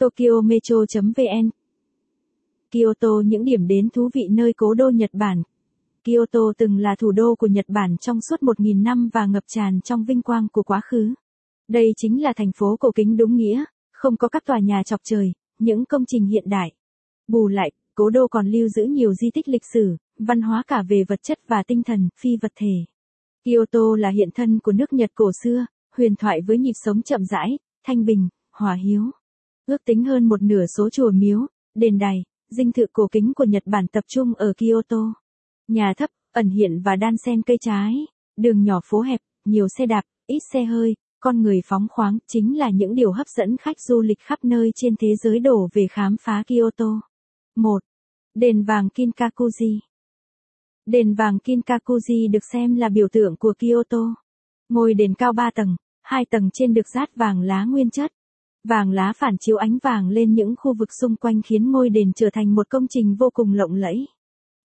Tokyo Metro.vn Kyoto những điểm đến thú vị nơi cố đô Nhật Bản. Kyoto từng là thủ đô của Nhật Bản trong suốt 1.000 năm và ngập tràn trong vinh quang của quá khứ. Đây chính là thành phố cổ kính đúng nghĩa, không có các tòa nhà chọc trời, những công trình hiện đại. Bù lại, cố đô còn lưu giữ nhiều di tích lịch sử, văn hóa cả về vật chất và tinh thần, phi vật thể. Kyoto là hiện thân của nước Nhật cổ xưa, huyền thoại với nhịp sống chậm rãi, thanh bình, hòa hiếu. Ước tính hơn một nửa số chùa miếu, đền đài, dinh thự cổ kính của Nhật Bản tập trung ở Kyoto. Nhà thấp, ẩn hiện và đan xen cây trái, đường nhỏ phố hẹp, nhiều xe đạp, ít xe hơi, con người phóng khoáng chính là những điều hấp dẫn khách du lịch khắp nơi trên thế giới đổ về khám phá Kyoto. 1. Đền vàng Kinkakuji Đền vàng Kinkakuji được xem là biểu tượng của Kyoto. Ngôi đền cao 3 tầng, hai tầng trên được dát vàng lá nguyên chất. Vàng lá phản chiếu ánh vàng lên những khu vực xung quanh khiến ngôi đền trở thành một công trình vô cùng lộng lẫy.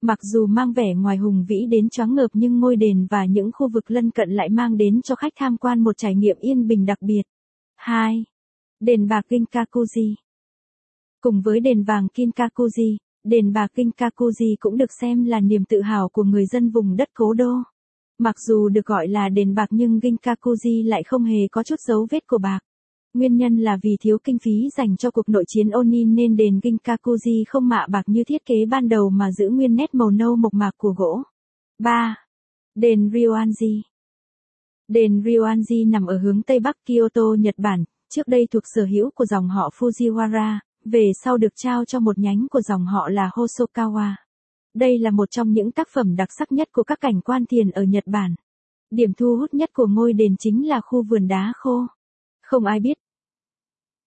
Mặc dù mang vẻ ngoài hùng vĩ đến choáng ngợp nhưng ngôi đền và những khu vực lân cận lại mang đến cho khách tham quan một trải nghiệm yên bình đặc biệt. 2. Đền bạc Kinkakuji Cùng với đền vàng Kinkakuji, đền bạc Kinkakuji cũng được xem là niềm tự hào của người dân vùng đất cố đô. Mặc dù được gọi là đền bạc nhưng Ginkakuji lại không hề có chút dấu vết của bạc. Nguyên nhân là vì thiếu kinh phí dành cho cuộc nội chiến Onin nên đền Ginkakuji không mạ bạc như thiết kế ban đầu mà giữ nguyên nét màu nâu mộc mạc của gỗ. 3. Đền Ryoanji Đền Ryoanji nằm ở hướng Tây Bắc Kyoto, Nhật Bản, trước đây thuộc sở hữu của dòng họ Fujiwara, về sau được trao cho một nhánh của dòng họ là Hosokawa. Đây là một trong những tác phẩm đặc sắc nhất của các cảnh quan thiền ở Nhật Bản. Điểm thu hút nhất của ngôi đền chính là khu vườn đá khô. Không ai biết.